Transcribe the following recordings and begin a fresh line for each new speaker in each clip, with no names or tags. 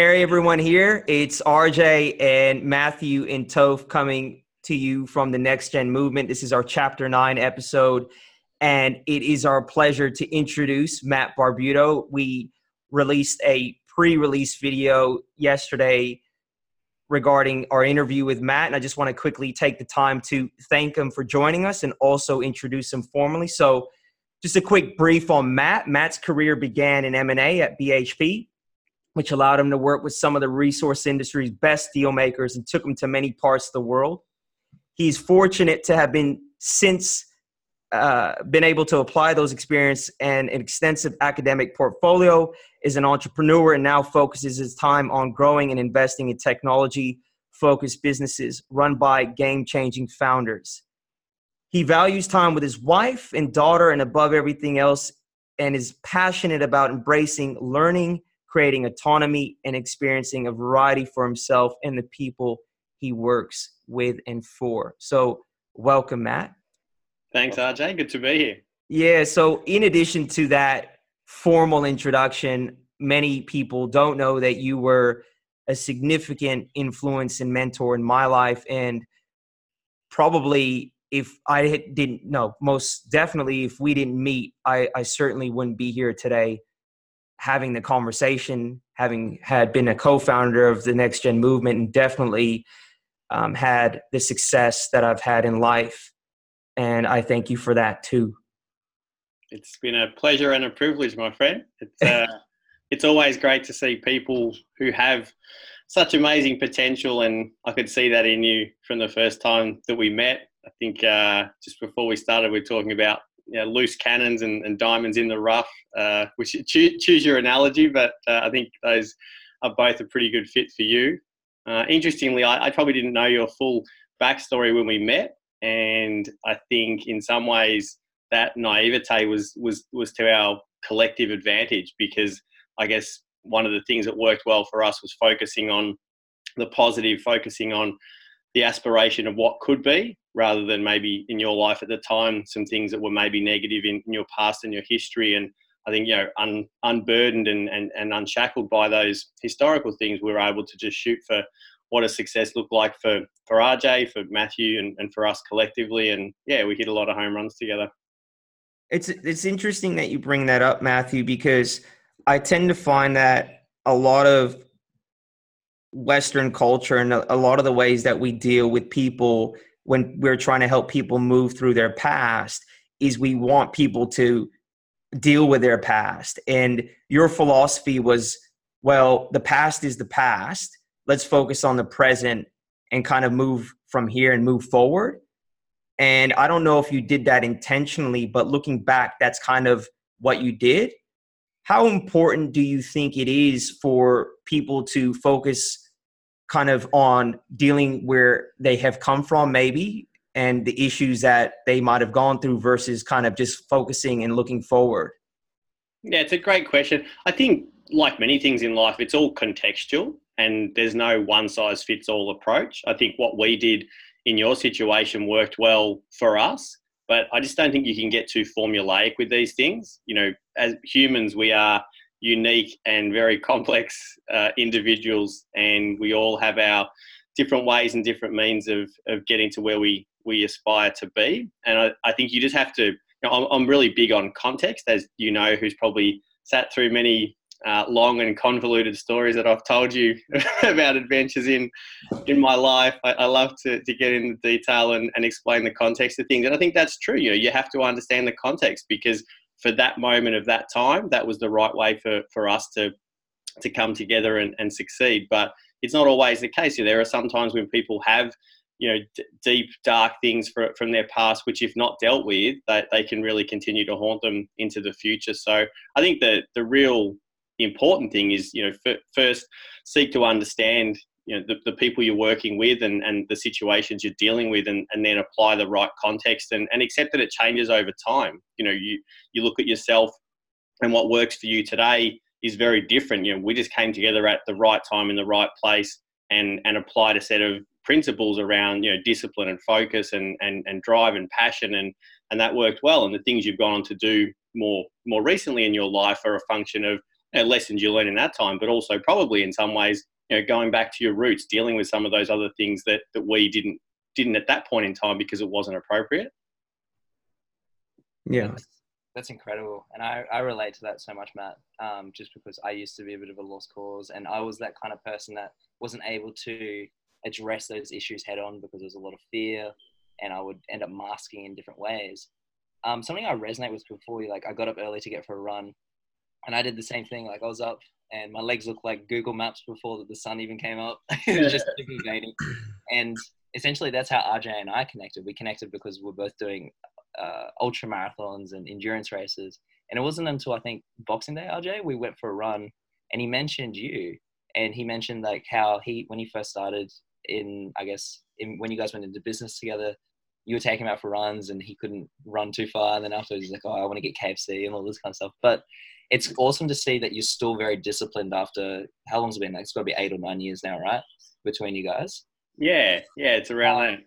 Hey everyone here. It's RJ and Matthew and Toph coming to you from the Next Gen Movement. This is our chapter nine episode, and it is our pleasure to introduce Matt Barbuto. We released a pre-release video yesterday regarding our interview with Matt, and I just want to quickly take the time to thank him for joining us and also introduce him formally. So, just a quick brief on Matt. Matt's career began in M&A at BHP, which allowed him to work with some of the resource industry's best deal makers and took him to many parts of the world. He's fortunate to have been since uh, been able to apply those experience and an extensive academic portfolio is an entrepreneur and now focuses his time on growing and investing in technology focused businesses run by game changing founders he values time with his wife and daughter and above everything else and is passionate about embracing learning creating autonomy and experiencing a variety for himself and the people he works with and for so welcome matt
Thanks, RJ. Good to be here.
Yeah. So, in addition to that formal introduction, many people don't know that you were a significant influence and mentor in my life. And probably if I didn't know, most definitely if we didn't meet, I, I certainly wouldn't be here today having the conversation, having had been a co founder of the Next Gen movement, and definitely um, had the success that I've had in life and I thank you for that too.
It's been a pleasure and a privilege, my friend. It's uh, it's always great to see people who have such amazing potential, and I could see that in you from the first time that we met. I think uh, just before we started, we are talking about you know, loose cannons and, and, diamonds in the rough. Uh, which choose, choose your analogy, but uh, I think those are both a pretty good fit for you. Uh, interestingly, I, I, probably didn't know your full backstory when we met, and I think in some ways that naivete was was was to our collective advantage because I guess one of the things that worked well for us was focusing on the positive, focusing on the aspiration of what could be rather than maybe in your life at the time some things that were maybe negative in, in your past and your history and I think you know un, unburdened and, and, and unshackled by those historical things we were able to just shoot for what does success look like for for RJ, for Matthew, and, and for us collectively. And yeah, we hit a lot of home runs together.
It's it's interesting that you bring that up, Matthew, because I tend to find that a lot of Western culture and a, a lot of the ways that we deal with people when we're trying to help people move through their past is we want people to deal with their past. And your philosophy was, well, the past is the past let's focus on the present and kind of move from here and move forward. And I don't know if you did that intentionally, but looking back, that's kind of what you did. How important do you think it is for people to focus kind of on dealing where they have come from, maybe, and the issues that they might have gone through versus kind of just focusing and looking forward?
Yeah, it's a great question. I think, like many things in life, it's all contextual and there's no one size fits all approach. I think what we did in your situation worked well for us, but I just don't think you can get too formulaic with these things. You know, as humans, we are unique and very complex uh, individuals, and we all have our different ways and different means of, of getting to where we, we aspire to be. And I, I think you just have to, you know, I'm, I'm really big on context, as you know, who's probably sat through many uh, long and convoluted stories that I've told you about adventures in in my life. I, I, love to, to get into detail and, and explain the context of things. And I think that's true. You know, you have to understand the context because for that moment of that time, that was the right way for, for us to to come together and, and succeed. But it's not always the case. There are some times when people have you know d- deep dark things for, from their past which if not dealt with they, they can really continue to haunt them into the future so i think that the real important thing is you know f- first seek to understand you know the, the people you're working with and, and the situations you're dealing with and, and then apply the right context and, and accept that it changes over time. You know you you look at yourself and what works for you today is very different. You know we just came together at the right time in the right place and and applied a set of principles around you know discipline and focus and and, and drive and passion and and that worked well. And the things you've gone on to do more more recently in your life are a function of you know, lessons you learn in that time, but also probably in some ways, you know, going back to your roots, dealing with some of those other things that, that we didn't didn't at that point in time because it wasn't appropriate.
Yeah.
That's, that's incredible. And I, I relate to that so much, Matt, um, just because I used to be a bit of a lost cause and I was that kind of person that wasn't able to address those issues head on because there was a lot of fear and I would end up masking in different ways. Um, something I resonate with before, like I got up early to get for a run and I did the same thing. Like I was up and my legs looked like Google Maps before the sun even came up. it was just intimidating. And essentially that's how RJ and I connected. We connected because we're both doing uh, ultra marathons and endurance races. And it wasn't until I think Boxing Day, RJ, we went for a run and he mentioned you. And he mentioned like how he, when he first started in, I guess, in, when you guys went into business together, you were taking him out for runs and he couldn't run too far. And then afterwards, he's like, oh, I want to get KFC and all this kind of stuff. But it's awesome to see that you're still very disciplined after how long's it been? Like, it's got to be eight or nine years now, right? Between you guys.
Yeah, yeah, it's around
how.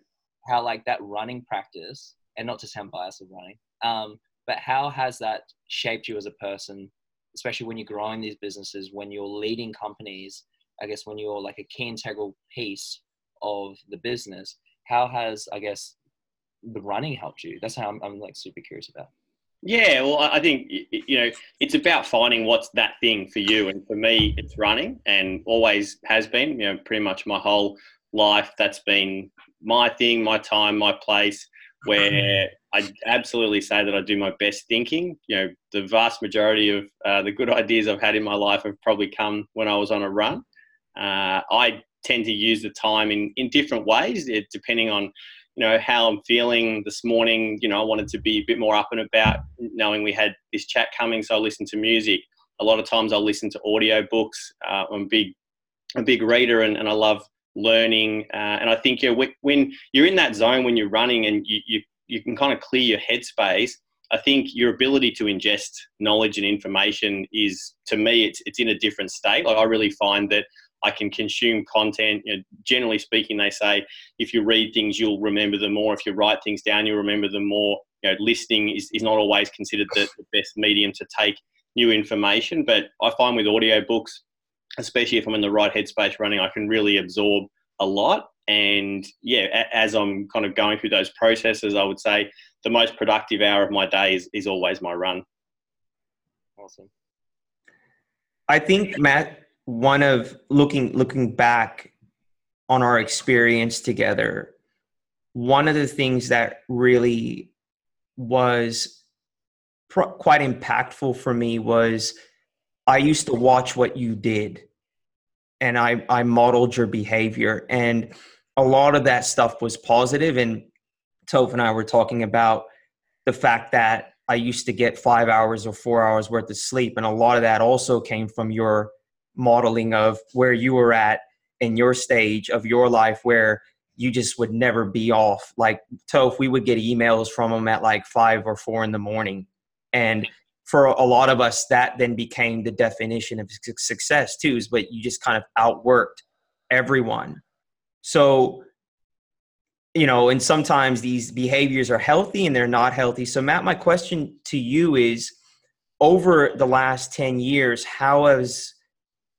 How like that running practice, and not to sound biased of running, um, but how has that shaped you as a person, especially when you're growing these businesses, when you're leading companies? I guess when you're like a key integral piece of the business, how has I guess the running helped you? That's how I'm, I'm like super curious about.
Yeah, well, I think you know it's about finding what's that thing for you, and for me, it's running, and always has been. You know, pretty much my whole life, that's been my thing, my time, my place. Where I absolutely say that I do my best thinking. You know, the vast majority of uh, the good ideas I've had in my life have probably come when I was on a run. Uh, I tend to use the time in, in different ways, it, depending on you know how I'm feeling this morning. You know, I wanted to be a bit more up and about, knowing we had this chat coming, so I listened to music. A lot of times I'll listen to audio books. Uh, I'm a big, a big reader, and, and I love learning. Uh, and I think yeah, when you're in that zone when you're running and you, you you can kind of clear your headspace. I think your ability to ingest knowledge and information is, to me, it's it's in a different state. Like I really find that I can consume content. You know, generally speaking, they say if you read things, you'll remember them more. If you write things down, you'll remember them more. You know, listening is, is not always considered the, the best medium to take new information. But I find with audiobooks, especially if I'm in the right headspace running, I can really absorb a lot. And yeah, as I'm kind of going through those processes, I would say the most productive hour of my day is, is always my run.
Awesome.
I think Matt, one of looking looking back on our experience together, one of the things that really was quite impactful for me was I used to watch what you did and I, I modeled your behavior. And a lot of that stuff was positive. And Toph and I were talking about the fact that I used to get five hours or four hours worth of sleep. And a lot of that also came from your modeling of where you were at in your stage of your life where you just would never be off. Like Toph, we would get emails from them at like five or four in the morning. And for a lot of us, that then became the definition of success too, is but you just kind of outworked everyone. So, you know, and sometimes these behaviors are healthy and they're not healthy. So, Matt, my question to you is over the last 10 years, how has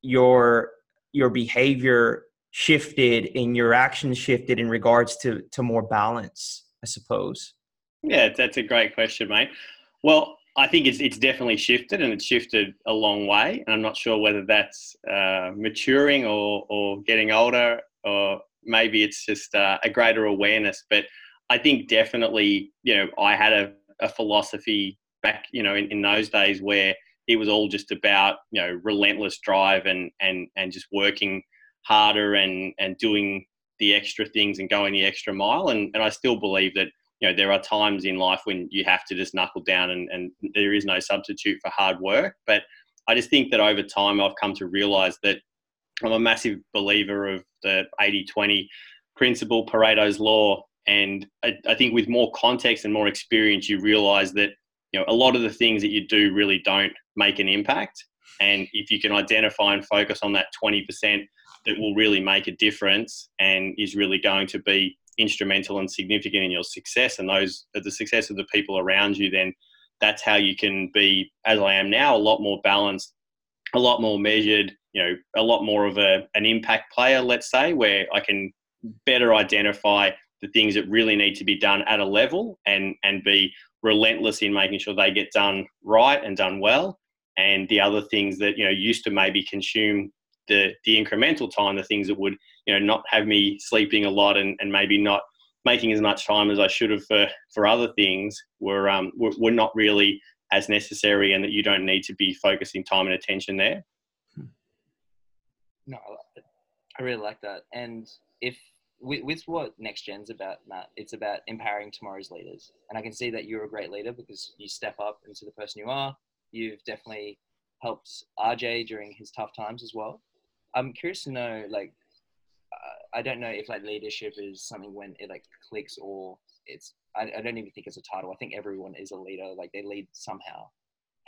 your your behavior shifted and your actions shifted in regards to to more balance, I suppose?
Yeah, that's a great question, mate. Well, I think it's it's definitely shifted, and it's shifted a long way. And I'm not sure whether that's uh, maturing or or getting older, or maybe it's just uh, a greater awareness. But I think definitely, you know, I had a, a philosophy back, you know, in, in those days where it was all just about you know relentless drive and and and just working harder and and doing the extra things and going the extra mile. And and I still believe that you know, there are times in life when you have to just knuckle down and, and there is no substitute for hard work. But I just think that over time I've come to realize that I'm a massive believer of the 80 20 principle, Pareto's law. And I, I, think with more context and more experience, you realize that you know a lot of the things that you do really don't make an impact. And if you can identify and focus on that 20% that will really make a difference and is really going to be instrumental and significant in your success and those the success of the people around you then that's how you can be as i am now a lot more balanced a lot more measured, you know, a lot more of a, an impact player, let's say, where I can better identify the things that really need to be done at a level and, and be relentless in making sure they get done right and done well. And the other things that, you know, used to maybe consume the, the incremental time, the things that would, you know, not have me sleeping a lot and, and maybe not making as much time as I should have for, for other things were, um, were, were not really as necessary and that you don't need to be focusing time and attention there.
No, I really like that. And if with, with what next gen's about, Matt, it's about empowering tomorrow's leaders. And I can see that you're a great leader because you step up into the person you are. You've definitely helped RJ during his tough times as well. I'm curious to know, like, uh, I don't know if like leadership is something when it like clicks or it's I, I don't even think it's a title. I think everyone is a leader. Like they lead somehow.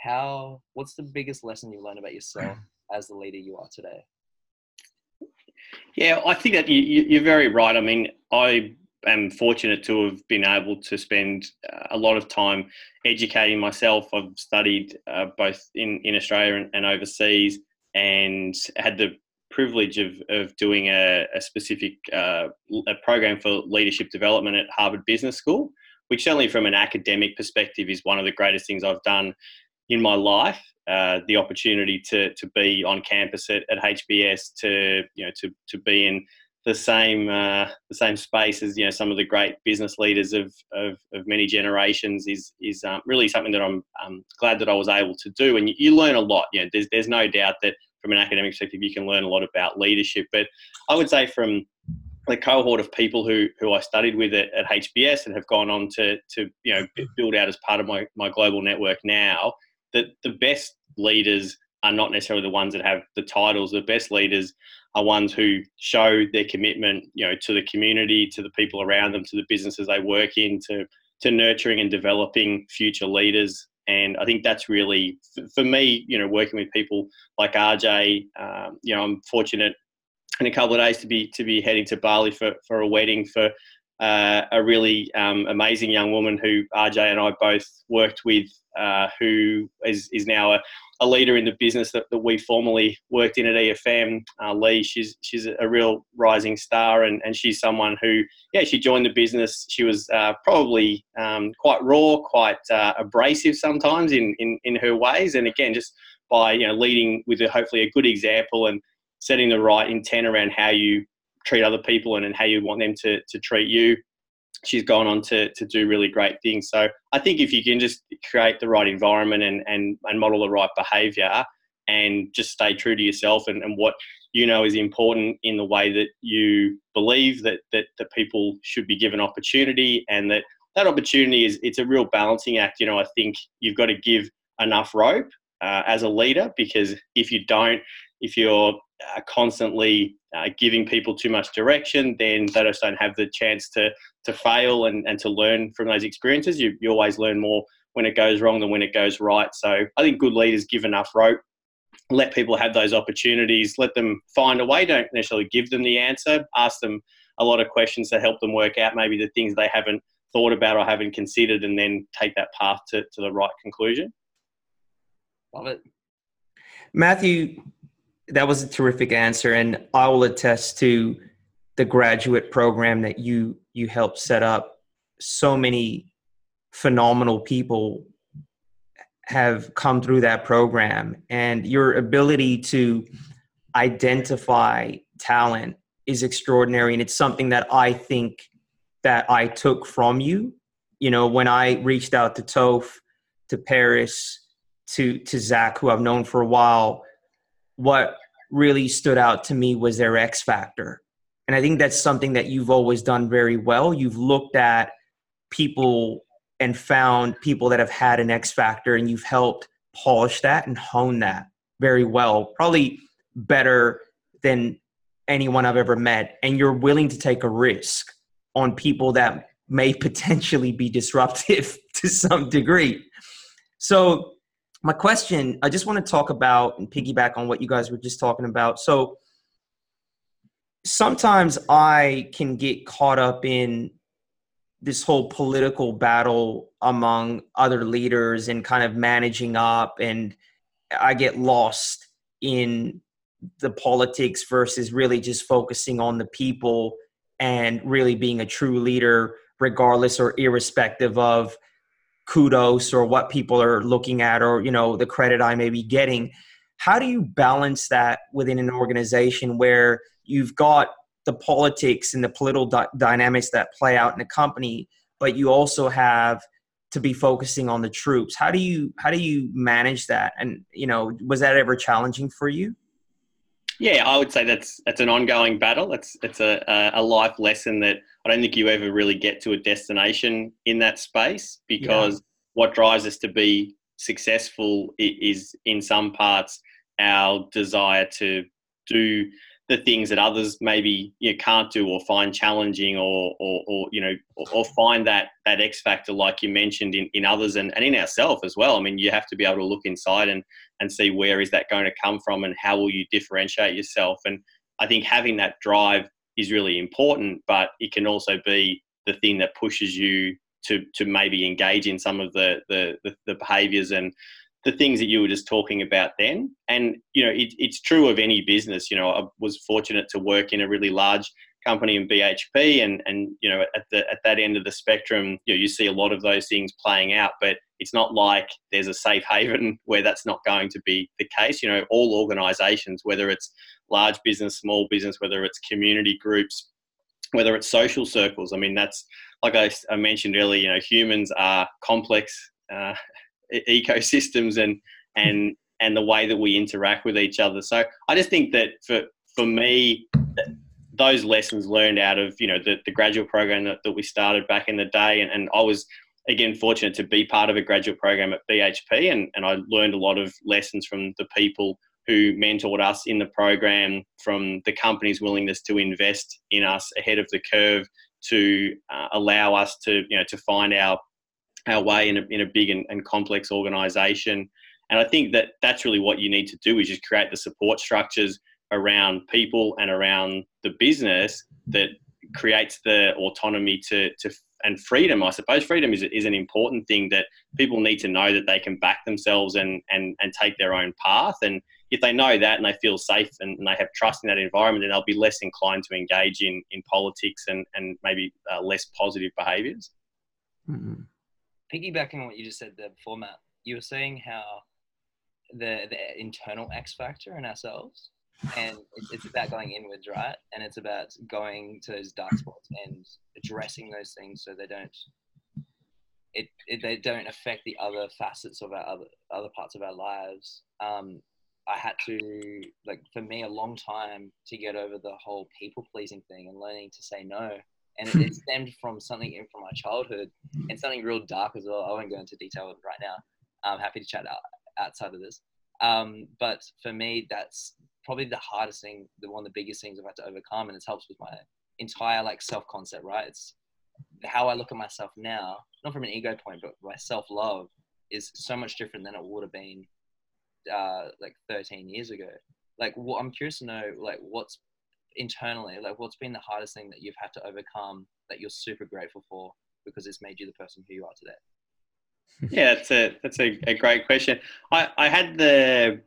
How? What's the biggest lesson you learned about yourself as the leader you are today?
Yeah, I think that you, are very right. I mean, I am fortunate to have been able to spend uh, a lot of time educating myself. I've studied uh, both in, in Australia and, and, overseas and had the privilege of, of doing a, a specific uh, a program for leadership development at Harvard Business School, which certainly from an academic perspective is one of the greatest things I've done in my life. Uh, the opportunity to to be on campus at, at HBS, to you know to to be in the same uh, the same space as you know some of the great business leaders of of, of many generations is is um, really something that I'm um, glad that I was able to do. And you, you learn a lot. You know, there's there's no doubt that from an academic perspective, you can learn a lot about leadership. But I would say from the cohort of people who, who I studied with at, at HBS and have gone on to, to you know build out as part of my, my global network now, that the best leaders are not necessarily the ones that have the titles. The best leaders are ones who show their commitment, you know, to the community, to the people around them, to the businesses they work in, to to nurturing and developing future leaders and I think that's really for me, you know, working with people like RJ. Um, you know, I'm fortunate in a couple of days to be to be heading to Bali for for a wedding for uh, a really um, amazing young woman who RJ and I both worked with, uh, who is, is now a, a, leader in the business that, that we formerly worked in at EFM. Uh, Lee, she's she's a real rising star, and, and she's someone who, yeah, she joined the business. She was uh, probably um, quite raw, quite uh, abrasive sometimes in, in in her ways, and again, just by you know leading with a, hopefully a good example and setting the right intent around how you treat other people and, and how you want them to, to treat you. She's gone on to, to do really great things. So I think if you can just create the right environment and, and, and model the right behavior and just stay true to yourself and, and what you know is important in the way that you believe that, that, that people should be given opportunity and that that opportunity is it's a real balancing act. You know, I think you've got to give enough rope uh, as a leader because if you don't, if you're uh, constantly uh, giving people too much direction, then they just don't have the chance to to fail and, and to learn from those experiences. You, you always learn more when it goes wrong than when it goes right. So I think good leaders give enough rope, let people have those opportunities, let them find a way. Don't necessarily give them the answer. Ask them a lot of questions to help them work out maybe the things they haven't thought about or haven't considered, and then take that path to, to the right conclusion.
Love it.
Matthew, that was a terrific answer, and I will attest to the graduate program that you you helped set up. So many phenomenal people have come through that program, and your ability to identify talent is extraordinary, and it's something that I think that I took from you. You know, when I reached out to Toph, to Paris, to to Zach, who I've known for a while what really stood out to me was their X factor. And I think that's something that you've always done very well. You've looked at people and found people that have had an X factor and you've helped polish that and hone that very well, probably better than anyone I've ever met. And you're willing to take a risk on people that may potentially be disruptive to some degree. So my question i just want to talk about and piggyback on what you guys were just talking about. So sometimes i can get caught up in this whole political battle among other leaders and kind of managing up and i get lost in the politics versus really just focusing on the people and really being a true leader regardless or irrespective of kudos or what people are looking at or you know the credit i may be getting. How do you balance that within an organization where you've got the politics and the political di- dynamics that play out in a company but you also have to be focusing on the troops? How do you how do you manage that? And you know was that ever challenging for you
yeah, I would say that's that's an ongoing battle. It's it's a a life lesson that I don't think you ever really get to a destination in that space because yeah. what drives us to be successful is in some parts our desire to do the things that others maybe you know, can't do or find challenging or, or, or you know or, or, find that that X factor like you mentioned in, in others and, and in ourselves as well. I mean you have to be able to look inside and and see where is that going to come from and how will you differentiate yourself. And I think having that drive is really important, but it can also be the thing that pushes you to to maybe engage in some of the the, the, the behaviors and the things that you were just talking about then. And, you know, it, it's true of any business. You know, I was fortunate to work in a really large company in BHP and, and you know, at, the, at that end of the spectrum, you know, you see a lot of those things playing out, but it's not like there's a safe haven where that's not going to be the case. You know, all organizations, whether it's large business, small business, whether it's community groups, whether it's social circles. I mean, that's like I, I mentioned earlier, you know, humans are complex uh, ecosystems and and and the way that we interact with each other. So I just think that for for me, those lessons learned out of you know the, the graduate program that, that we started back in the day, and, and I was again fortunate to be part of a graduate program at BHP, and, and I learned a lot of lessons from the people who mentored us in the program, from the company's willingness to invest in us ahead of the curve to uh, allow us to you know to find our our way in a, in a big and, and complex organization. And I think that that's really what you need to do is just create the support structures around people and around the business that creates the autonomy to, to and freedom. I suppose freedom is, is an important thing that people need to know that they can back themselves and, and, and take their own path. And if they know that and they feel safe and, and they have trust in that environment, then they'll be less inclined to engage in, in politics and, and maybe uh, less positive behaviors.
Mm-hmm piggybacking on what you just said there before, Matt, you were saying how the the internal X factor in ourselves, and it's about going inwards, right? And it's about going to those dark spots and addressing those things so they don't it, it they don't affect the other facets of our other other parts of our lives. Um, I had to like for me a long time to get over the whole people pleasing thing and learning to say no and it, it, stemmed from something in from my childhood and something real dark as well. I won't go into detail right now. I'm happy to chat out, outside of this. Um, but for me, that's probably the hardest thing, the one of the biggest things I've had to overcome, and it helps with my entire like self concept. Right? It's how I look at myself now, not from an ego point, but my self love is so much different than it would have been uh, like 13 years ago. Like, what I'm curious to know, like, what's internally, like what's been the hardest thing that you've had to overcome that you're super grateful for because it's made you the person who you are today?
Yeah, that's a that's a, a great question. I, I had the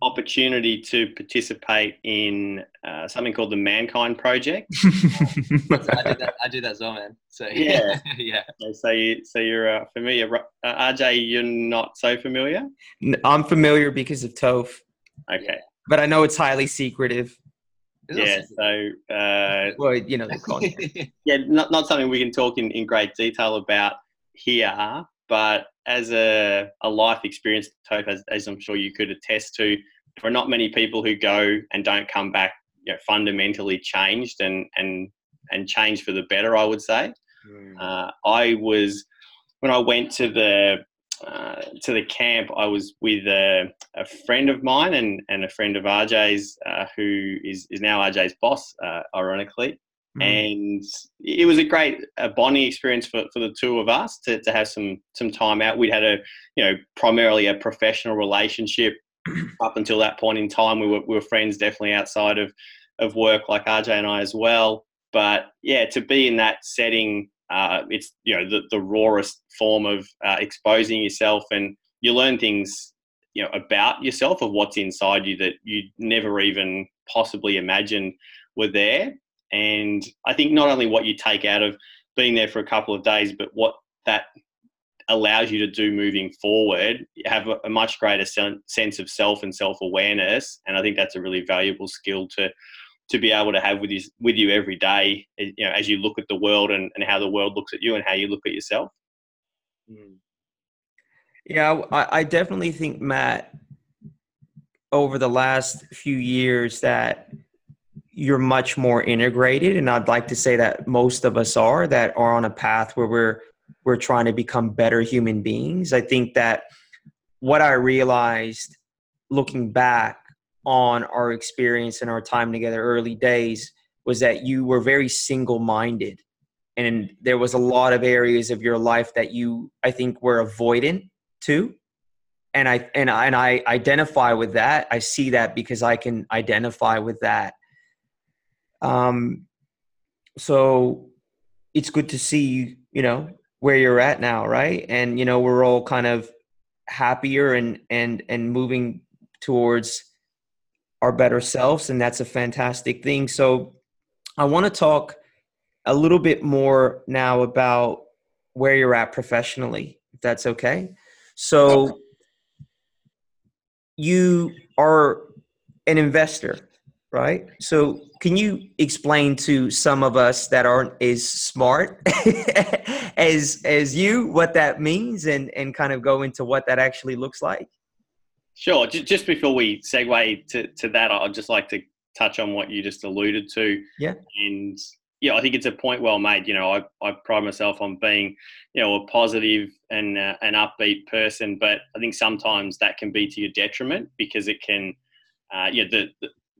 opportunity to participate in uh, something called the Mankind Project.
I, do that, I do that as well, man. So
yeah, yeah. So you so you're uh, familiar. Uh, RJ, you're not so familiar.
I'm familiar because of Toph.
Okay,
but I know it's highly secretive
yeah, so uh,
well, you know,
yeah, not not something we can talk in, in great detail about here, but as a, a life experience, Toph, as, as I'm sure you could attest to, there are not many people who go and don't come back you know, fundamentally changed and and and changed for the better. I would say. Mm. Uh, I was when I went to the uh, to the camp, I was with a, a, friend of mine and, and a friend of RJ's, uh, who is, is now RJ's boss, uh, ironically. Mm. And it was a great a bonding experience for, for the two of us to, to have some some time out. We'd had a you know primarily a professional relationship up until that point in time. We were, we were friends definitely outside of of work, like RJ and I as well. But yeah, to be in that setting uh, it's you know the, the rawest form of uh, exposing yourself and you learn things you know about yourself of what's inside you that you never even possibly imagined were there. And I think not only what you take out of being there for a couple of days, but what that allows you to do moving forward, have a, much greater sen- sense of self and self awareness. And I think that's a really valuable skill to to be able to have with you with you every day, eh, you know, as you look at the world and, and how the world looks at you and how you look at yourself.
Mm. Yeah, I, I definitely think Matt, over the last few years, that you're much more integrated, and I'd like to say that most of us are that are on a path where we're we're trying to become better human beings. I think that what I realized looking back on our experience and our time together early days was that you were very single minded and there was a lot of areas of your life that you i think were avoidant to. And i and I, and I identify with that. I see that because i can identify with that. Um so it's good to see you know where you're at now right? And you know we're all kind of happier and and and moving towards our better selves and that's a fantastic thing. So i want to talk a little bit more now about where you're at professionally if that's okay. So you are an investor right? So can you explain to some of us that aren't as smart as as you what that means and and kind of go into what that actually looks like
Sure. Just before we segue to, to that, I'd just like to touch on what you just alluded to.
Yeah.
And yeah, I think it's a point well made. You know, I, I pride myself on being, you know, a positive and uh, an upbeat person, but I think sometimes that can be to your detriment because it can, uh, yeah, the,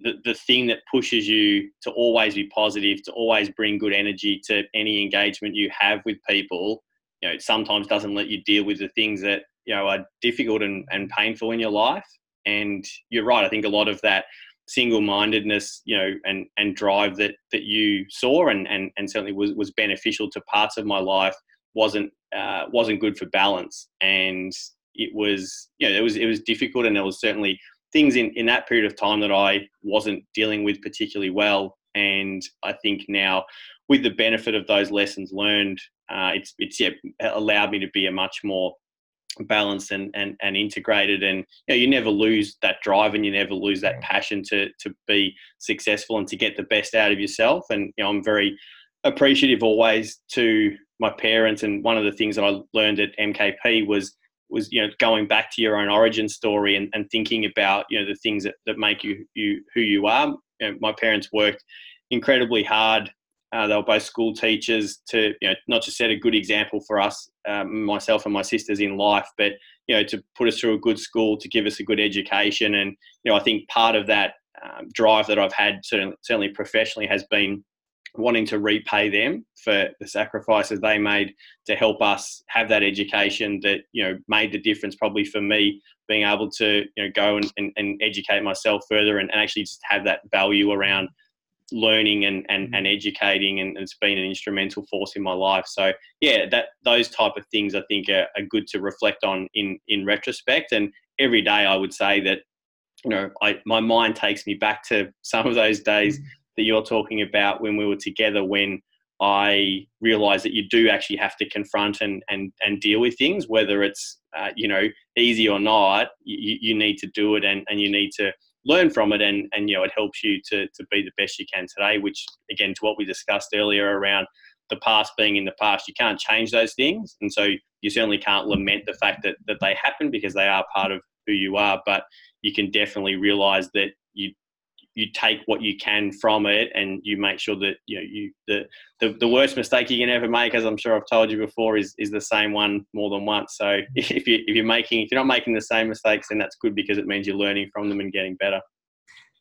the, the thing that pushes you to always be positive, to always bring good energy to any engagement you have with people, you know, it sometimes doesn't let you deal with the things that you know are difficult and, and painful in your life. And you're right i think a lot of that single-mindedness you know and and drive that that you saw and and, and certainly was was beneficial to parts of my life wasn't uh, wasn't good for balance. And it was you know it was it was difficult and there was certainly things in in that period of time that I wasn't dealing with particularly well. And I think now with the benefit of those lessons learned uh, it's it's yeah, allowed me to be a much more balanced and, and, and integrated and you, know, you never lose that drive and you never lose that passion to, to be successful and to get the best out of yourself. And you know i'm very appreciative always to my parents. And one of the things that i learned at mkp was was you know going back to your own origin story and, and thinking about you know the things that, that make you you who you are. You know, my parents worked incredibly hard. Uh, they were both school teachers to you know not just set a good example for us, um, myself and my sisters in life, but you know to put us through a good school, to give us a good education, and you know I think part of that um, drive that I've had certainly, certainly professionally has been wanting to repay them for the sacrifices they made to help us have that education that you know made the difference probably for me being able to you know go and, and, and educate myself further and, and actually just have that value around learning and, and, mm-hmm. and educating and it's been an instrumental force in my life so yeah that those type of things i think are, are good to reflect on in in retrospect and every day i would say that you know I, my mind takes me back to some of those days mm-hmm. that you're talking about when we were together when I realized that you do actually have to confront and, and, and deal with things, whether it's, uh, you know, easy or not, you, you need to do it and, and you need to learn from it and and you know it helps you to to be the best you can today which again to what we discussed earlier around the past being in the past you can't change those things. And so you certainly can't lament the fact that that they happen because they are part of who you are but you can definitely realize that you you take what you can from it and you make sure that you know you the, the the worst mistake you can ever make as i'm sure i've told you before is is the same one more than once. So if you if you're making if you're not making the same mistakes then that's good because it means you're learning from them and getting better.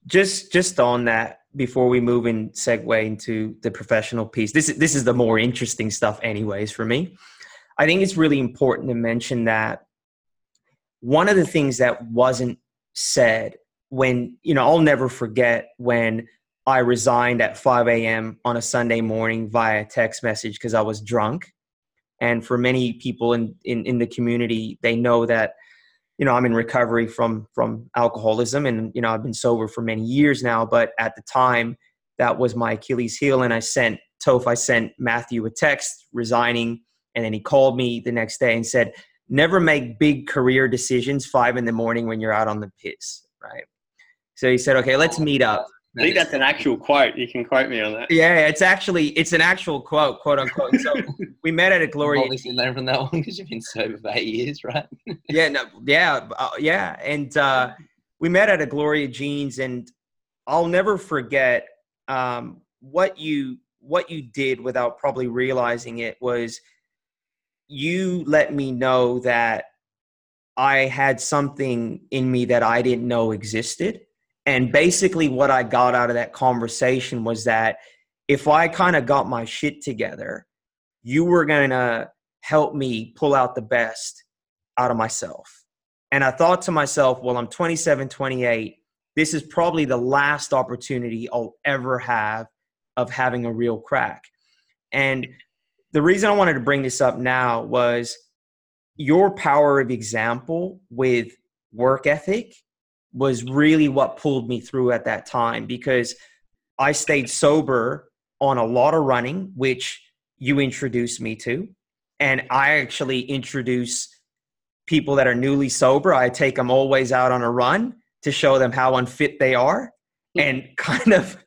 Just just on that before we move in segue into the professional piece this is this is the more interesting stuff anyways for me. I think it's really important to mention that one of the things that wasn't said when you know i'll never forget when i resigned at 5 a.m on a sunday morning via text message because i was drunk and for many people in, in in the community they know that you know, I'm in recovery from from alcoholism, and you know, I've been sober for many years now. But at the time, that was my Achilles heel, and I sent Toph, I sent Matthew a text resigning, and then he called me the next day and said, "Never make big career decisions five in the morning when you're out on the piss." Right. So he said, "Okay, let's meet up."
I think that's an actual quote. You can quote me on that.
Yeah, it's actually it's an actual quote, quote unquote. So we met at a Gloria.
Obviously, learned from that one because you've been sober for eight years, right?
yeah, no, yeah, uh, yeah, and uh, we met at a Gloria Jean's, and I'll never forget um, what you what you did without probably realizing it was you let me know that I had something in me that I didn't know existed and basically, what I got out of that conversation was that if I kind of got my shit together, you were going to help me pull out the best out of myself. And I thought to myself, well, I'm 27, 28. This is probably the last opportunity I'll ever have of having a real crack. And the reason I wanted to bring this up now was your power of example with work ethic was really what pulled me through at that time because I stayed sober on a lot of running, which you introduced me to. And I actually introduce people that are newly sober. I take them always out on a run to show them how unfit they are and kind of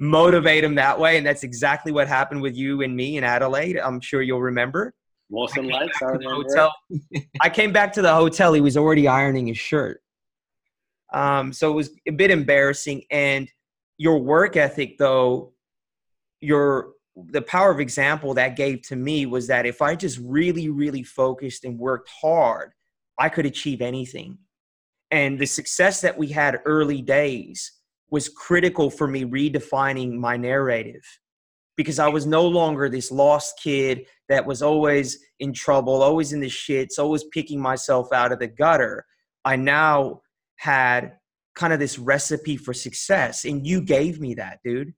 motivate them that way. And that's exactly what happened with you and me in Adelaide. I'm sure you'll remember.
Mawson Lakes, I remember.
Hotel. I came back to the hotel. He was already ironing his shirt. Um, so it was a bit embarrassing. And your work ethic, though, your the power of example that gave to me was that if I just really, really focused and worked hard, I could achieve anything. And the success that we had early days was critical for me redefining my narrative because I was no longer this lost kid that was always in trouble, always in the shits, always picking myself out of the gutter. I now had kind of this recipe for success and you gave me that dude.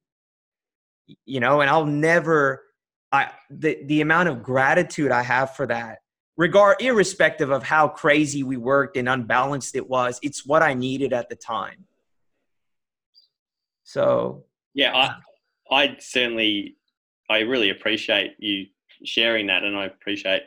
You know and i'll never i the, the amount of gratitude i have for that regard irrespective of how crazy we worked and unbalanced it was it's what i needed at the time. So
yeah i uh, i certainly i really appreciate you sharing that and i appreciate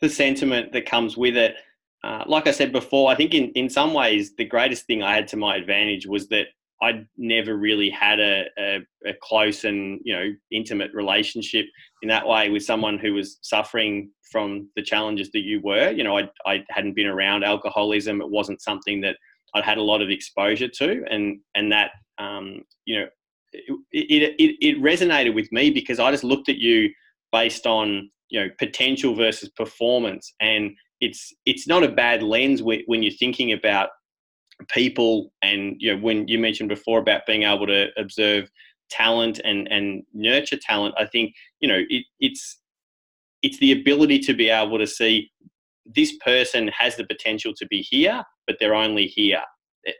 the sentiment that comes with it uh, like I said before, I think in, in some ways the greatest thing I had to my advantage was that I'd never really had a, a, a, close and you know intimate relationship in that way with someone who was suffering from the challenges that you were. You know, I I hadn't been around alcoholism. It wasn't something that I'd had a lot of exposure to, and and that um, you know it, it, it, it resonated with me because I just looked at you based on you know potential versus performance and it's it's not a bad lens when you're thinking about people and you know when you mentioned before about being able to observe talent and and nurture talent i think you know it, it's it's the ability to be able to see this person has the potential to be here but they're only here.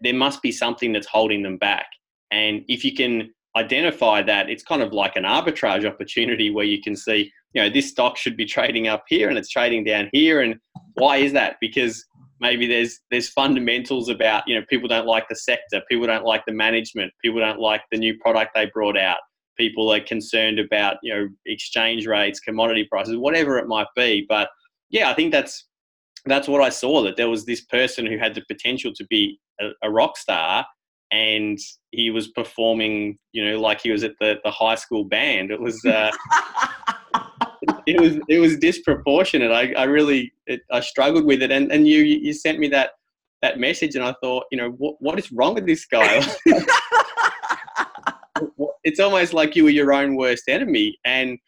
There must be something that's holding them back. And if you can identify that it's kind of like an arbitrage opportunity where you can see you know this stock should be trading up here and it's trading down here. And why is that? Because maybe there's there's fundamentals about you know people don't like the sector people don't like the management people don't like the new product they brought out. People are concerned about you know exchange rates commodity prices whatever it might be. But yeah i think that's that's what i saw that there was this person who had the potential to be a, a rock star and he was performing you know like he was at the, the high school band it was uh, it was it was disproportionate. I, I really it, I struggled with it, and, and you you sent me that that message, and I thought, you know, what what is wrong with this guy? it's almost like you were your own worst enemy, and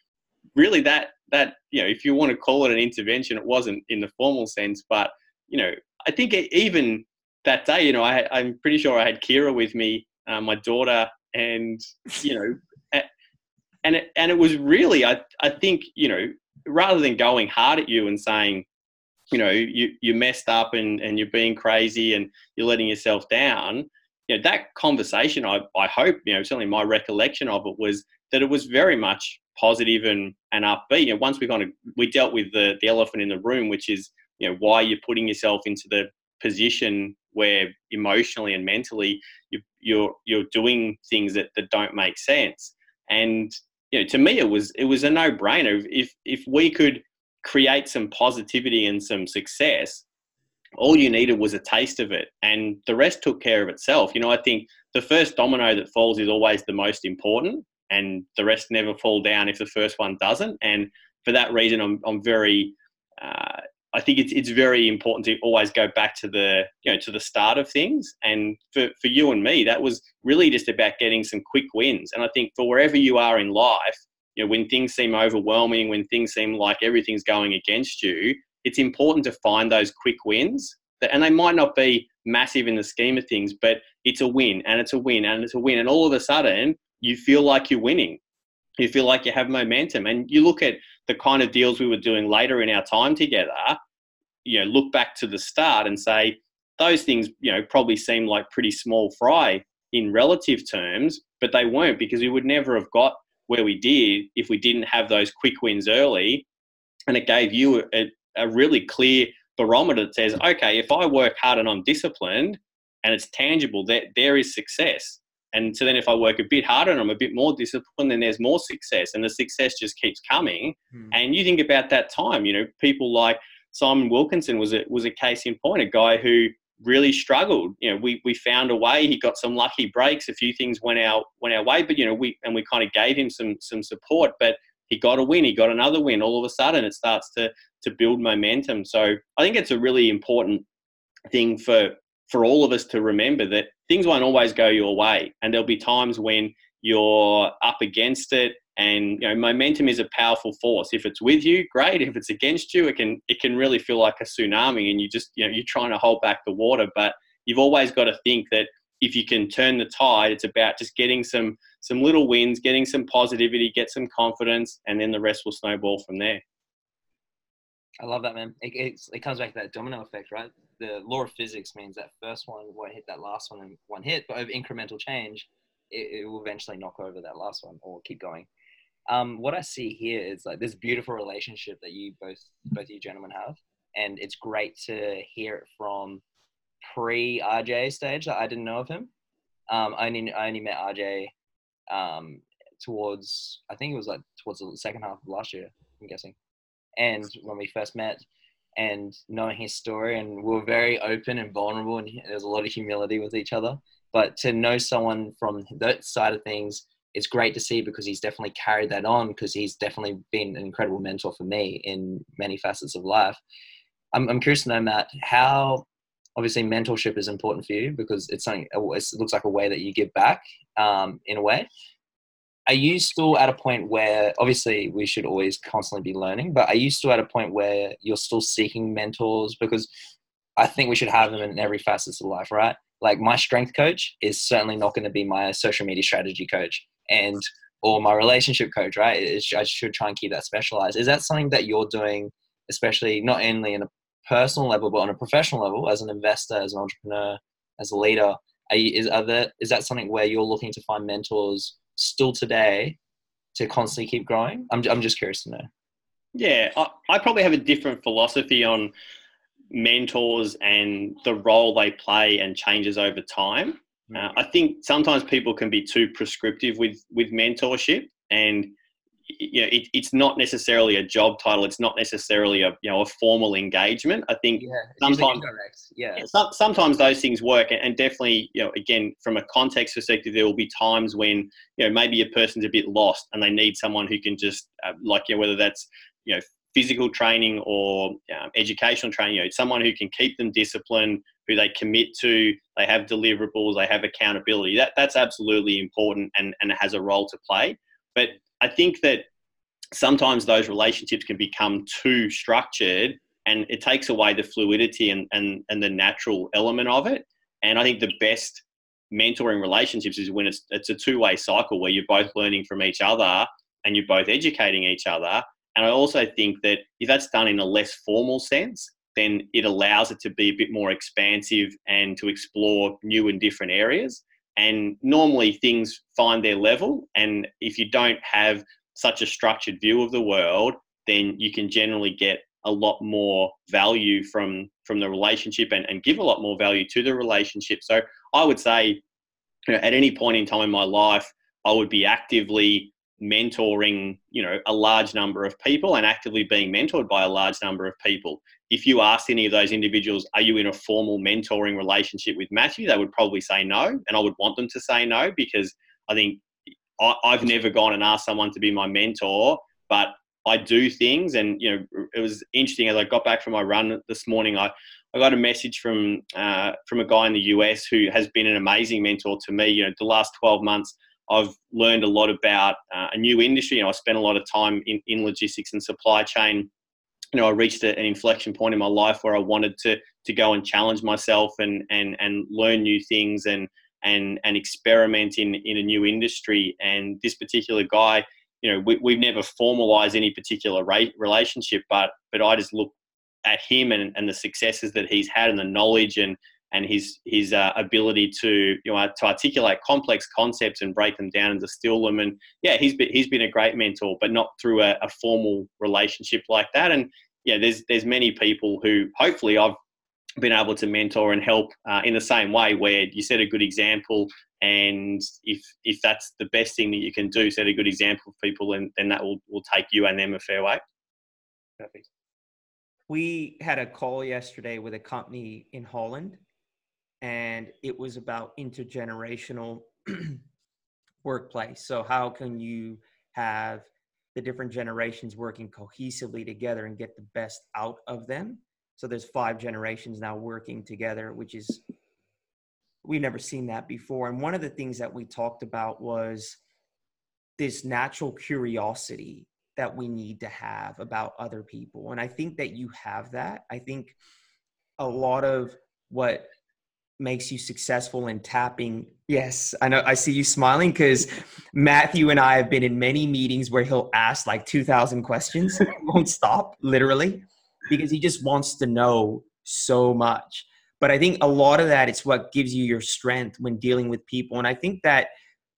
really that that you know, if you want to call it an intervention, it wasn't in the formal sense, but you know, I think even that day, you know, I, I'm pretty sure I had Kira with me, uh, my daughter, and you know, and it, and it was really I I think you know rather than going hard at you and saying you know you you messed up and and you're being crazy and you're letting yourself down you know that conversation I I hope you know certainly my recollection of it was that it was very much positive and and upbeat. You know once we kind of we dealt with the the elephant in the room which is you know why you're putting yourself into the position where emotionally and mentally you, you're you're doing things that, that don't make sense. And you know to me it was it was a no-brainer. If if we could create some positivity and some success all you needed was a taste of it and the rest took care of itself. You know i think the first domino that falls is always the most important and the rest never fall down if the first one doesn't. And for that reason i'm, I'm very uh, I think it's it's very important to always go back to the you know to the start of things. And for, for you and me, that was really just about getting some quick wins. And I think for wherever you are in life, you know, when things seem overwhelming, when things seem like everything's going against you, it's important to find those quick wins. That, And they might not be massive in the scheme of things, but it's a win and it's a win and it's a win. And all of a sudden, you feel like you're winning. You feel like you have momentum. And you look at the kind of deals we were doing later in our time together, you know look back to the start and say those things you know probably seem like pretty small fry in relative terms but they weren't because we would never have got where we did if we didn't have those quick wins early and it gave you a, a really clear barometer that says okay if i work hard and i'm disciplined and it's tangible that there is success and so then if I work a bit harder and I'm a bit more disciplined, then there's more success and the success just keeps coming. Hmm. And you think about that time, you know, people like Simon Wilkinson was a, was a case in point, a guy who really struggled. You know, we, we found a way. He got some lucky breaks. A few things went our went our way, but you know, we and we kind of gave him some some support. But he got a win. He got another win. All of a sudden, it starts to to build momentum. So I think it's a really important thing for for all of us to remember that things won't always go your way, and there'll be times when you're up against it and you know momentum is a powerful force. If it's with you great. If it's against you it can it can really feel like a tsunami and you just you know you're trying to hold back the water. But you've always got to think that if you can turn the tide it's about just getting some some little wins getting some positivity get some confidence and then the rest will snowball from there.
I love that man. It, it, comes back to that domino effect right? The law of physics means that first one won't hit that last one in one hit but over incremental change it, it will eventually knock over that last one or keep going um, what I see here is like this beautiful relationship that you both both you gentlemen have, and it's great to hear it from pre RJ stage that I didn't know of him. Um, I only I only met RJ um, towards I think it was like towards the second half of last year. I'm guessing, and when we first met, and knowing his story, and we are very open and vulnerable, and there's a lot of humility with each other. But to know someone from that side of things it's great to see because he's definitely carried that on because he's definitely been an incredible mentor for me in many facets of life. I'm, I'm curious to know, Matt, how obviously mentorship is important for you because it's something it looks like a way that you give back um, in a way. Are you still at a point where obviously we should always constantly be learning, but are you still at a point where you're still seeking mentors? Because I think we should have them in every facet of life, right? Like my strength coach is certainly not going to be my social media strategy coach and or my relationship coach, right? I should try and keep that specialized. Is that something that you're doing, especially not only in a personal level, but on a professional level, as an investor, as an entrepreneur, as a leader? Are you, is, are there, is that something where you're looking to find mentors still today to constantly keep growing? I'm, I'm just curious to know.
Yeah, I, I probably have a different philosophy on mentors and the role they play and changes over time. Uh, I think sometimes people can be too prescriptive with with mentorship, and you know, it, it's not necessarily a job title. It's not necessarily a you know a formal engagement. I think yeah, sometimes yeah. Some, sometimes those things work, and definitely you know again from a context perspective, there will be times when you know maybe a person's a bit lost and they need someone who can just uh, like you know whether that's you know physical training or um, educational training, you know, someone who can keep them disciplined, who they commit to, they have deliverables, they have accountability. That that's absolutely important and, and has a role to play. But I think that sometimes those relationships can become too structured and it takes away the fluidity and, and, and the natural element of it. And I think the best mentoring relationships is when it's it's a two-way cycle where you're both learning from each other and you're both educating each other and I also think that if that's done in a less formal sense, then it allows it to be a bit more expansive and to explore new and different areas. And normally things find their level. And if you don't have such a structured view of the world, then you can generally get a lot more value from from the relationship and, and give a lot more value to the relationship. So I would say, you know, at any point in time in my life, I would be actively mentoring, you know, a large number of people and actively being mentored by a large number of people. If you asked any of those individuals, are you in a formal mentoring relationship with Matthew? They would probably say no. And I would want them to say no because I think I, I've never gone and asked someone to be my mentor, but I do things. And, you know, it was interesting as I got back from my run this morning, I, I got a message from, uh, from a guy in the US who has been an amazing mentor to me. You know, the last 12 months, I've learned a lot about uh, a new industry. You know, I spent a lot of time in, in logistics and supply chain. You know, I reached an inflection point in my life where I wanted to to go and challenge myself and and and learn new things and and and experiment in in a new industry. And this particular guy, you know, we, we've never formalized any particular rate, relationship, but but I just look at him and, and the successes that he's had and the knowledge and and his his uh, ability to you know to articulate complex concepts and break them down and distill them. And yeah, he's been he's been a great mentor, but not through a, a formal relationship like that. And yeah, there's there's many people who hopefully I've been able to mentor and help uh, in the same way where you set a good example and if if that's the best thing that you can do set a good example for people and then that will, will take you and them a fair way
perfect we had a call yesterday with a company in holland and it was about intergenerational workplace so how can you have the different generations working cohesively together and get the best out of them so there's five generations now working together, which is we've never seen that before. And one of the things that we talked about was this natural curiosity that we need to have about other people. And I think that you have that. I think a lot of what makes you successful in tapping yes i know i see you smiling because matthew and i have been in many meetings where he'll ask like 2000 questions won't stop literally because he just wants to know so much. But I think a lot of that is what gives you your strength when dealing with people. And I think that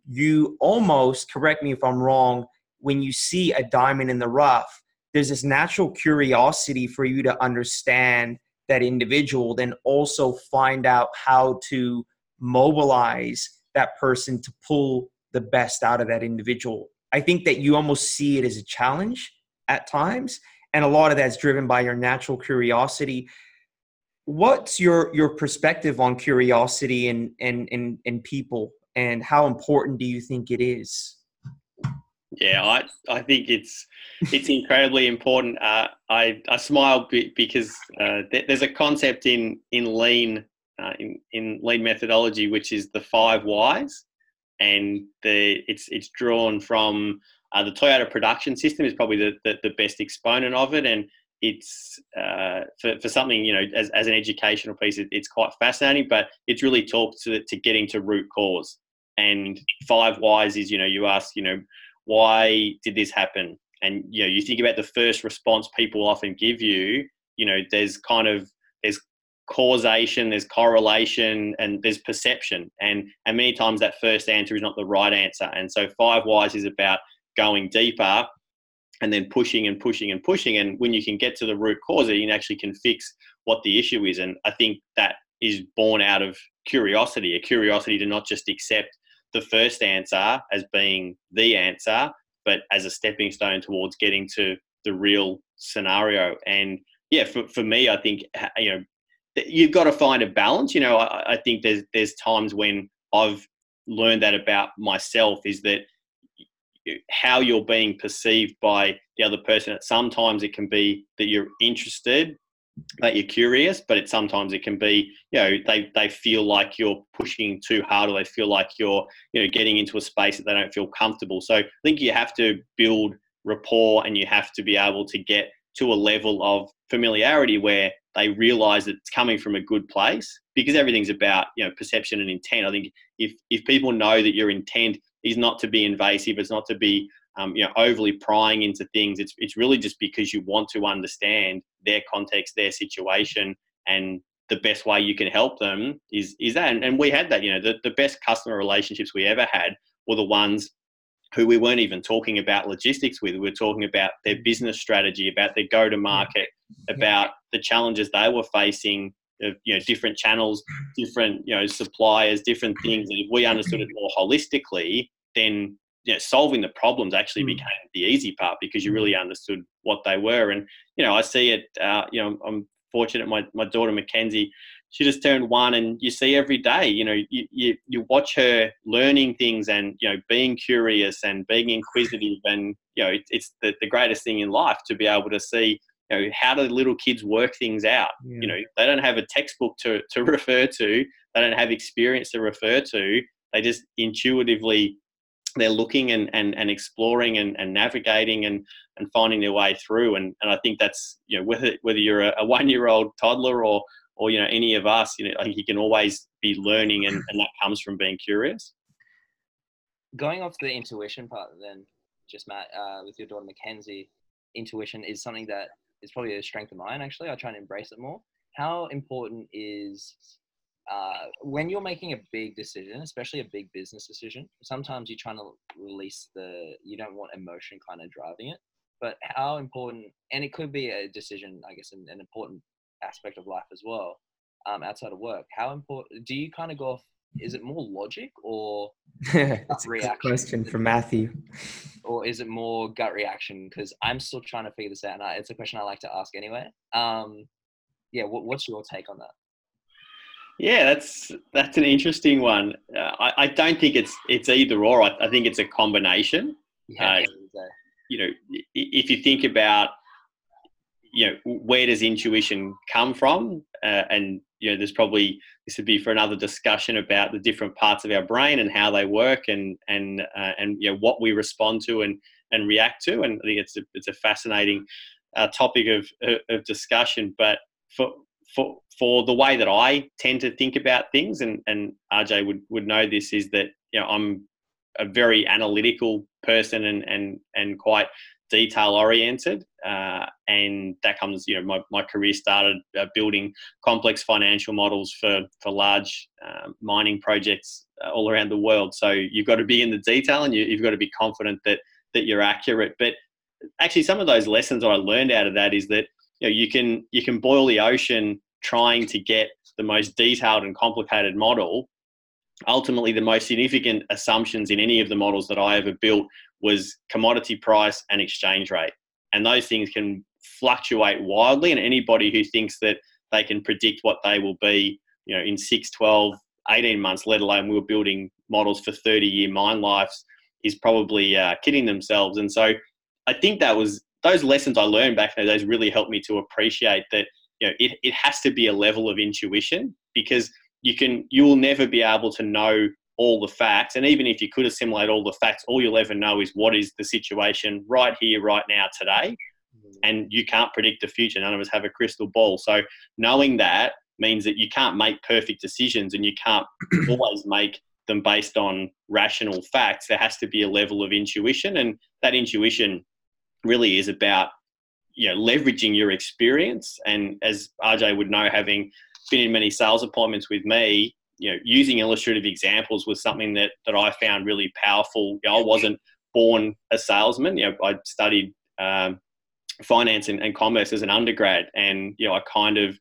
you almost, correct me if I'm wrong, when you see a diamond in the rough, there's this natural curiosity for you to understand that individual, then also find out how to mobilize that person to pull the best out of that individual. I think that you almost see it as a challenge at times and a lot of that's driven by your natural curiosity what's your your perspective on curiosity and and and, and people and how important do you think it is
yeah i i think it's it's incredibly important uh, i i smile because uh, there's a concept in in lean uh, in in lean methodology which is the five whys and the it's it's drawn from uh, the Toyota production system is probably the, the, the best exponent of it, and it's uh, for, for something you know as, as an educational piece, it, it's quite fascinating. But it's really talked to to getting to root cause. And five whys is you know you ask you know why did this happen, and you know you think about the first response people often give you. You know there's kind of there's causation, there's correlation, and there's perception. And and many times that first answer is not the right answer. And so five whys is about going deeper and then pushing and pushing and pushing. And when you can get to the root cause, you actually can fix what the issue is. And I think that is born out of curiosity, a curiosity to not just accept the first answer as being the answer, but as a stepping stone towards getting to the real scenario. And yeah, for, for me, I think, you know, you've got to find a balance. You know, I, I think there's, there's times when I've learned that about myself is that how you're being perceived by the other person. Sometimes it can be that you're interested, that you're curious, but it sometimes it can be, you know, they, they feel like you're pushing too hard or they feel like you're, you know, getting into a space that they don't feel comfortable. So I think you have to build rapport and you have to be able to get to a level of familiarity where they realize that it's coming from a good place because everything's about you know perception and intent i think if if people know that your intent is not to be invasive. It's not to be um, you know overly prying into things. It's it's really just because you want to understand their context, their situation, and the best way you can help them is is that. And, and we had that. You know, the, the best customer relationships we ever had were the ones who we weren't even talking about logistics with. We were talking about their business strategy, about their go to market, about the challenges they were facing of you know different channels, different you know suppliers, different things. And if we understood it more holistically, then you know, solving the problems actually became the easy part because you really understood what they were. And you know, I see it. Uh, you know, I'm fortunate. My my daughter Mackenzie she just turned one and you see every day you know you, you, you watch her learning things and you know being curious and being inquisitive and you know it, it's the, the greatest thing in life to be able to see you know how do little kids work things out yeah. you know they don't have a textbook to, to refer to they don't have experience to refer to they just intuitively they're looking and, and, and exploring and, and navigating and, and finding their way through. And, and I think that's you know whether whether you're a, a one year old toddler or or you know any of us you know i think you can always be learning and, and that comes from being curious.
Going off the intuition part then just matt uh, with your daughter mackenzie intuition is something that is probably a strength of mine actually. I try and embrace it more. How important is uh, when you're making a big decision, especially a big business decision, sometimes you're trying to release the, you don't want emotion kind of driving it. But how important, and it could be a decision, I guess, an, an important aspect of life as well, um, outside of work. How important do you kind of go off? Is it more logic or
That's a reaction? question for Matthew.
Or is it more gut reaction? Because I'm still trying to figure this out, and I, it's a question I like to ask anyway. Um, yeah, what, what's your take on that?
Yeah, that's that's an interesting one. Uh, I, I don't think it's it's either or. I, I think it's a combination. Yeah, uh, you know, if you think about you know where does intuition come from uh, and you know there's probably this would be for another discussion about the different parts of our brain and how they work and and uh, and you know what we respond to and and react to and i think it's a, it's a fascinating uh, topic of, of discussion but for for for the way that i tend to think about things and and rj would would know this is that you know i'm a very analytical person and and and quite detail oriented uh, and that comes you know my, my career started uh, building complex financial models for for large uh, mining projects uh, all around the world. So you've got to be in the detail and you, you've got to be confident that that you're accurate. But actually some of those lessons i learned out of that is that you know you can you can boil the ocean trying to get the most detailed and complicated model ultimately the most significant assumptions in any of the models that i ever built was commodity price and exchange rate. And those things can fluctuate wildly. And anybody who thinks that they can predict what they will be, you know, in 6, 12, 18 months, let alone we were building models for 30 year mine lives, is probably uh, kidding themselves. And so I think that was those lessons I learned back in those really helped me to appreciate that, you know, it, it has to be a level of intuition because you can, you will never be able to know all the facts. And even if you could assimilate all the facts, all you'll ever know is what is the situation right here, right now, today. Mm. And you can't predict the future. None of us have a crystal ball. So knowing that means that you can't make perfect decisions and you can't always make them based on rational facts. There has to be a level of intuition. And that intuition really is about you know leveraging your experience and as rj would know having been in many sales appointments with me you know, using illustrative examples was something that, that I found really powerful. You know, I wasn't born a salesman. You know, I studied um, finance and, and, commerce as an undergrad, and you know, I kind of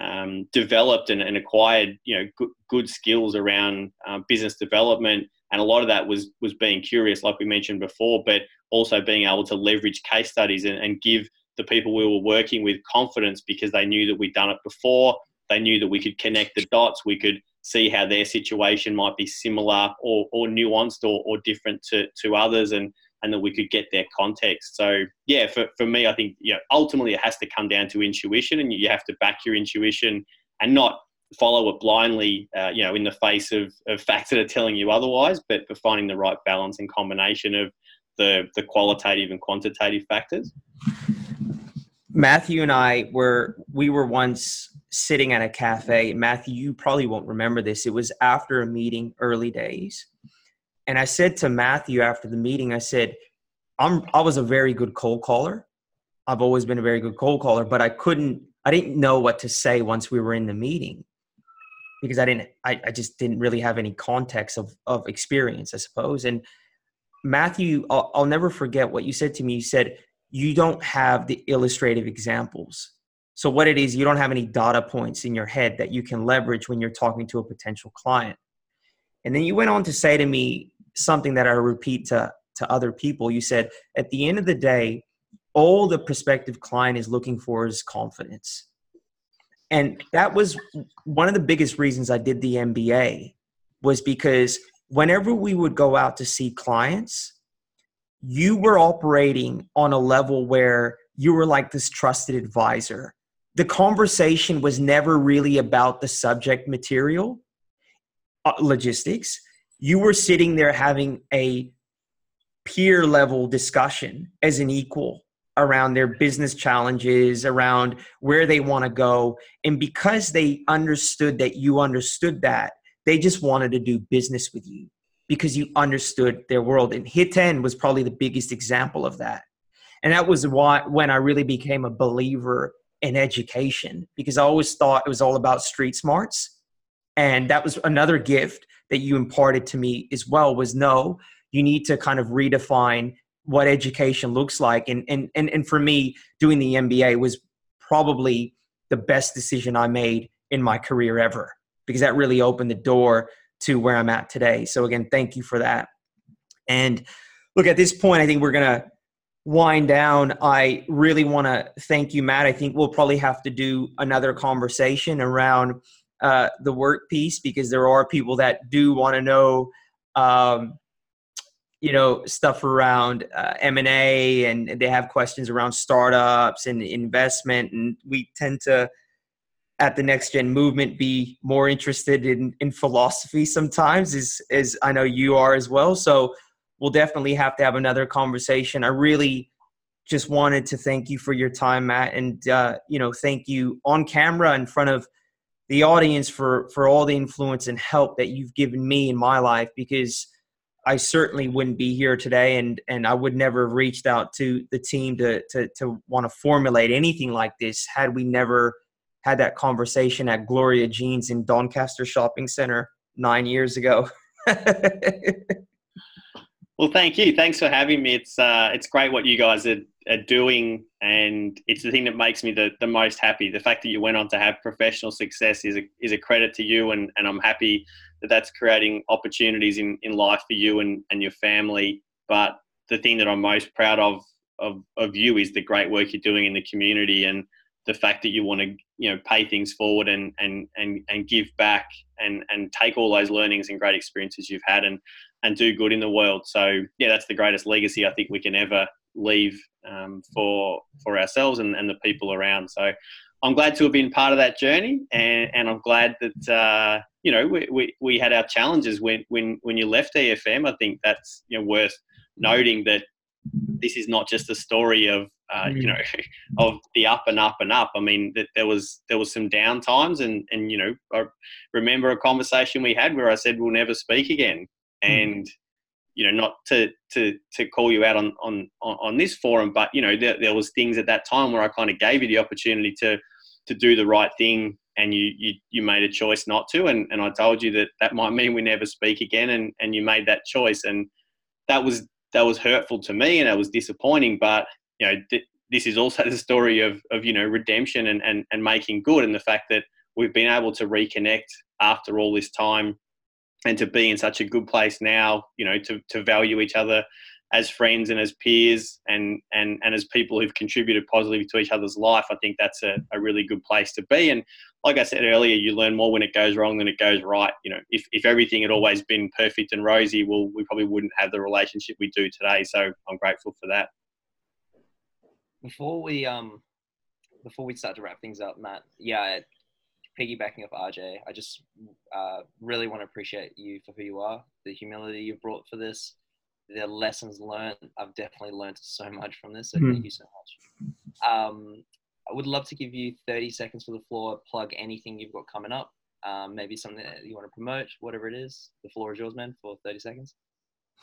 um, developed and, and, acquired you know good, good skills around uh, business development, and a lot of that was was being curious, like we mentioned before, but also being able to leverage case studies and, and give the people we were working with confidence because they knew that we'd done it before. They knew that we could connect the dots. We could see how their situation might be similar or, or nuanced or, or different to, to others and, and that we could get their context. So yeah, for, for me, I think, you know, ultimately it has to come down to intuition and you have to back your intuition and not follow it blindly, uh, you know, in the face of, of facts that are telling you otherwise, but for finding the right balance and combination of the, the qualitative and quantitative factors.
Matthew and I were, we were once sitting at a cafe. Matthew, you probably won't remember this. It was after a meeting, early days. And I said to Matthew after the meeting, I said, I'm, I was a very good cold caller. I've always been a very good cold caller, but I couldn't, I didn't know what to say once we were in the meeting because I didn't, I, I just didn't really have any context of, of experience, I suppose. And Matthew, I'll, I'll never forget what you said to me. You said, you don't have the illustrative examples. So, what it is, you don't have any data points in your head that you can leverage when you're talking to a potential client. And then you went on to say to me something that I repeat to, to other people. You said, at the end of the day, all the prospective client is looking for is confidence. And that was one of the biggest reasons I did the MBA was because whenever we would go out to see clients, you were operating on a level where you were like this trusted advisor. The conversation was never really about the subject material, uh, logistics. You were sitting there having a peer level discussion as an equal around their business challenges, around where they want to go. And because they understood that you understood that, they just wanted to do business with you because you understood their world. And Hit 10 was probably the biggest example of that. And that was why when I really became a believer in education because I always thought it was all about street smarts. And that was another gift that you imparted to me as well was no, you need to kind of redefine what education looks like. And and and, and for me, doing the MBA was probably the best decision I made in my career ever because that really opened the door to where I'm at today. So again, thank you for that. And look, at this point, I think we're gonna wind down. I really want to thank you, Matt. I think we'll probably have to do another conversation around uh, the work piece because there are people that do want to know, um, you know, stuff around uh, M and A, and they have questions around startups and investment, and we tend to at the next gen movement be more interested in in philosophy sometimes as as I know you are as well. So we'll definitely have to have another conversation. I really just wanted to thank you for your time Matt and uh, you know thank you on camera in front of the audience for for all the influence and help that you've given me in my life because I certainly wouldn't be here today and and I would never have reached out to the team to to to want to formulate anything like this had we never had that conversation at Gloria Jean's in Doncaster Shopping Center nine years ago.
well, thank you. Thanks for having me. It's uh, it's great what you guys are, are doing, and it's the thing that makes me the, the most happy. The fact that you went on to have professional success is a, is a credit to you, and, and I'm happy that's creating opportunities in, in life for you and, and your family. But the thing that I'm most proud of, of of you is the great work you're doing in the community and the fact that you want to you know pay things forward and and and and give back and and take all those learnings and great experiences you've had and and do good in the world so yeah that's the greatest legacy i think we can ever leave um, for for ourselves and, and the people around so i'm glad to have been part of that journey and, and i'm glad that uh, you know we, we, we had our challenges when when when you left efm i think that's you know worth noting that this is not just a story of uh, you mm. know of the up and up and up. I mean that there was there was some down times and and you know I remember a conversation we had where I said we'll never speak again mm. and you know not to to to call you out on on on this forum but you know there, there was things at that time where I kind of gave you the opportunity to to do the right thing and you you you made a choice not to and and I told you that that might mean we never speak again and and you made that choice and that was that was hurtful to me and it was disappointing. But you know, th- this is also the story of of you know redemption and, and and making good, and the fact that we've been able to reconnect after all this time, and to be in such a good place now. You know, to to value each other as friends and as peers and and and as people who've contributed positively to each other's life i think that's a, a really good place to be and like i said earlier you learn more when it goes wrong than it goes right you know if, if everything had always been perfect and rosy well we probably wouldn't have the relationship we do today so i'm grateful for that
before we um before we start to wrap things up matt yeah piggybacking off rj i just uh, really want to appreciate you for who you are the humility you've brought for this the lessons learned. I've definitely learned so much from this. So mm. thank you so much. Um, I would love to give you 30 seconds for the floor. Plug anything you've got coming up. Um, maybe something that you want to promote, whatever it is. The floor is yours, man, for 30 seconds.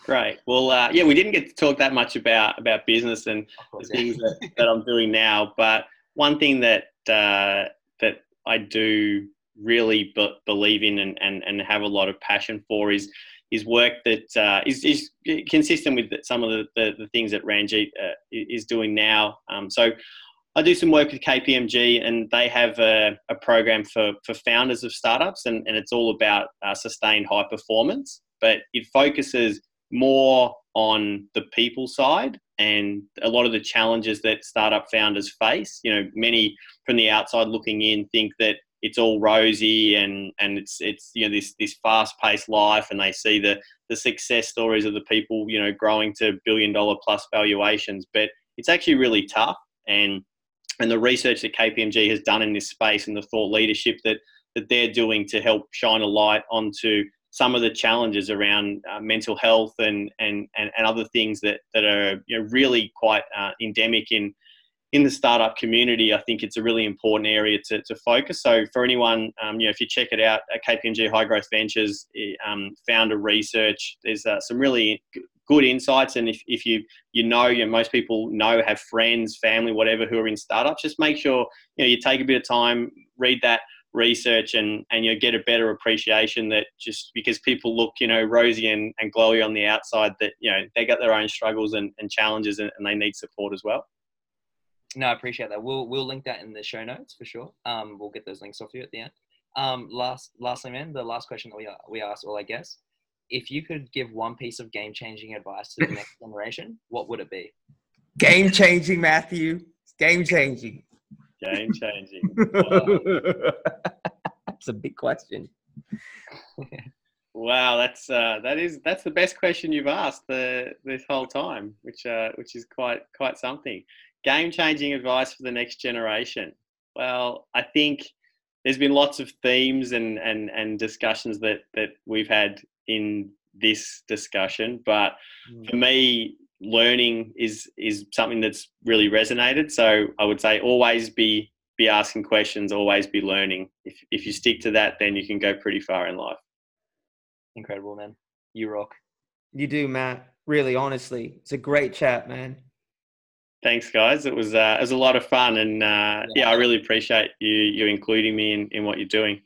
Great. Well, uh, yeah, we didn't get to talk that much about about business and course, the things yeah. that, that I'm doing now. But one thing that uh, that I do really b- believe in and, and, and have a lot of passion for is is work that uh, is, is consistent with some of the, the, the things that Ranjit uh, is doing now. Um, so I do some work with KPMG, and they have a, a program for, for founders of startups, and, and it's all about uh, sustained high performance. But it focuses more on the people side and a lot of the challenges that startup founders face. You know, many from the outside looking in think that it's all rosy and and it's it's you know this this fast paced life, and they see the the success stories of the people you know growing to billion dollar plus valuations, but it's actually really tough and and the research that KPMG has done in this space and the thought leadership that that they're doing to help shine a light onto some of the challenges around uh, mental health and, and, and, and, other things that, that are you know, really quite uh, endemic in, in the startup community, I think it's a really important area to, to focus. So for anyone, um, you know, if you check it out, KPMG High Growth Ventures um, founder research, there's uh, some really good insights. And if, if you you know, you know, most people know, have friends, family, whatever, who are in startups, just make sure you know you take a bit of time, read that research and and you get a better appreciation that just because people look you know rosy and, and glowy on the outside that you know they got their own struggles and, and challenges and, and they need support as well
no i appreciate that. We'll we'll link that in the show notes for sure. Um we'll get those links off you at the end. Um last lastly man the last question that we we asked all i guess if you could give one piece of game changing advice to the next generation what would it be?
Game changing matthew. Game changing
Game changing.
that's a big question.
wow, that's uh, that is that's the best question you've asked the, this whole time, which uh, which is quite quite something. Game changing advice for the next generation. Well, I think there's been lots of themes and and and discussions that that we've had in this discussion, but mm. for me, learning is is something that's really resonated. So I would say always be be asking questions, always be learning. If if you stick to that, then you can go pretty far in life.
Incredible, man. You rock.
You do, Matt. Really, honestly, it's a great chat, man.
Thanks, guys. It was uh, it was a lot of fun, and uh, yeah. yeah, I really appreciate you you including me in, in what you're doing.